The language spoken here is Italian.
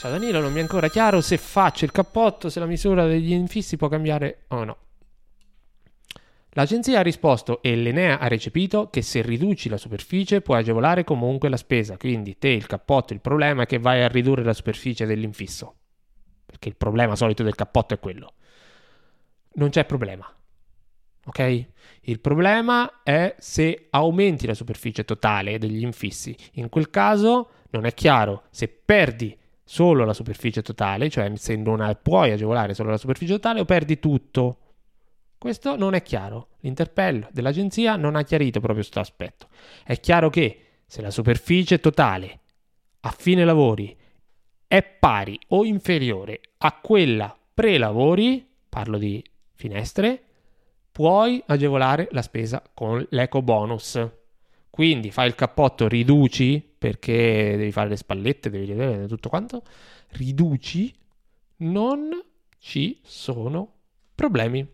Ciao Danilo, non mi è ancora chiaro se faccio il cappotto, se la misura degli infissi può cambiare o no. L'agenzia ha risposto e l'Enea ha recepito che se riduci la superficie puoi agevolare comunque la spesa, quindi te il cappotto, il problema è che vai a ridurre la superficie dell'infisso, perché il problema solito del cappotto è quello. Non c'è problema, ok? Il problema è se aumenti la superficie totale degli infissi. In quel caso non è chiaro se perdi solo la superficie totale, cioè se non puoi agevolare solo la superficie totale o perdi tutto. Questo non è chiaro. L'interpello dell'agenzia non ha chiarito proprio questo aspetto. È chiaro che se la superficie totale a fine lavori è pari o inferiore a quella pre-lavori, parlo di finestre, puoi agevolare la spesa con l'eco bonus. Quindi fai il cappotto, riduci perché devi fare le spallette, devi vedere tutto quanto. Riduci, non ci sono problemi.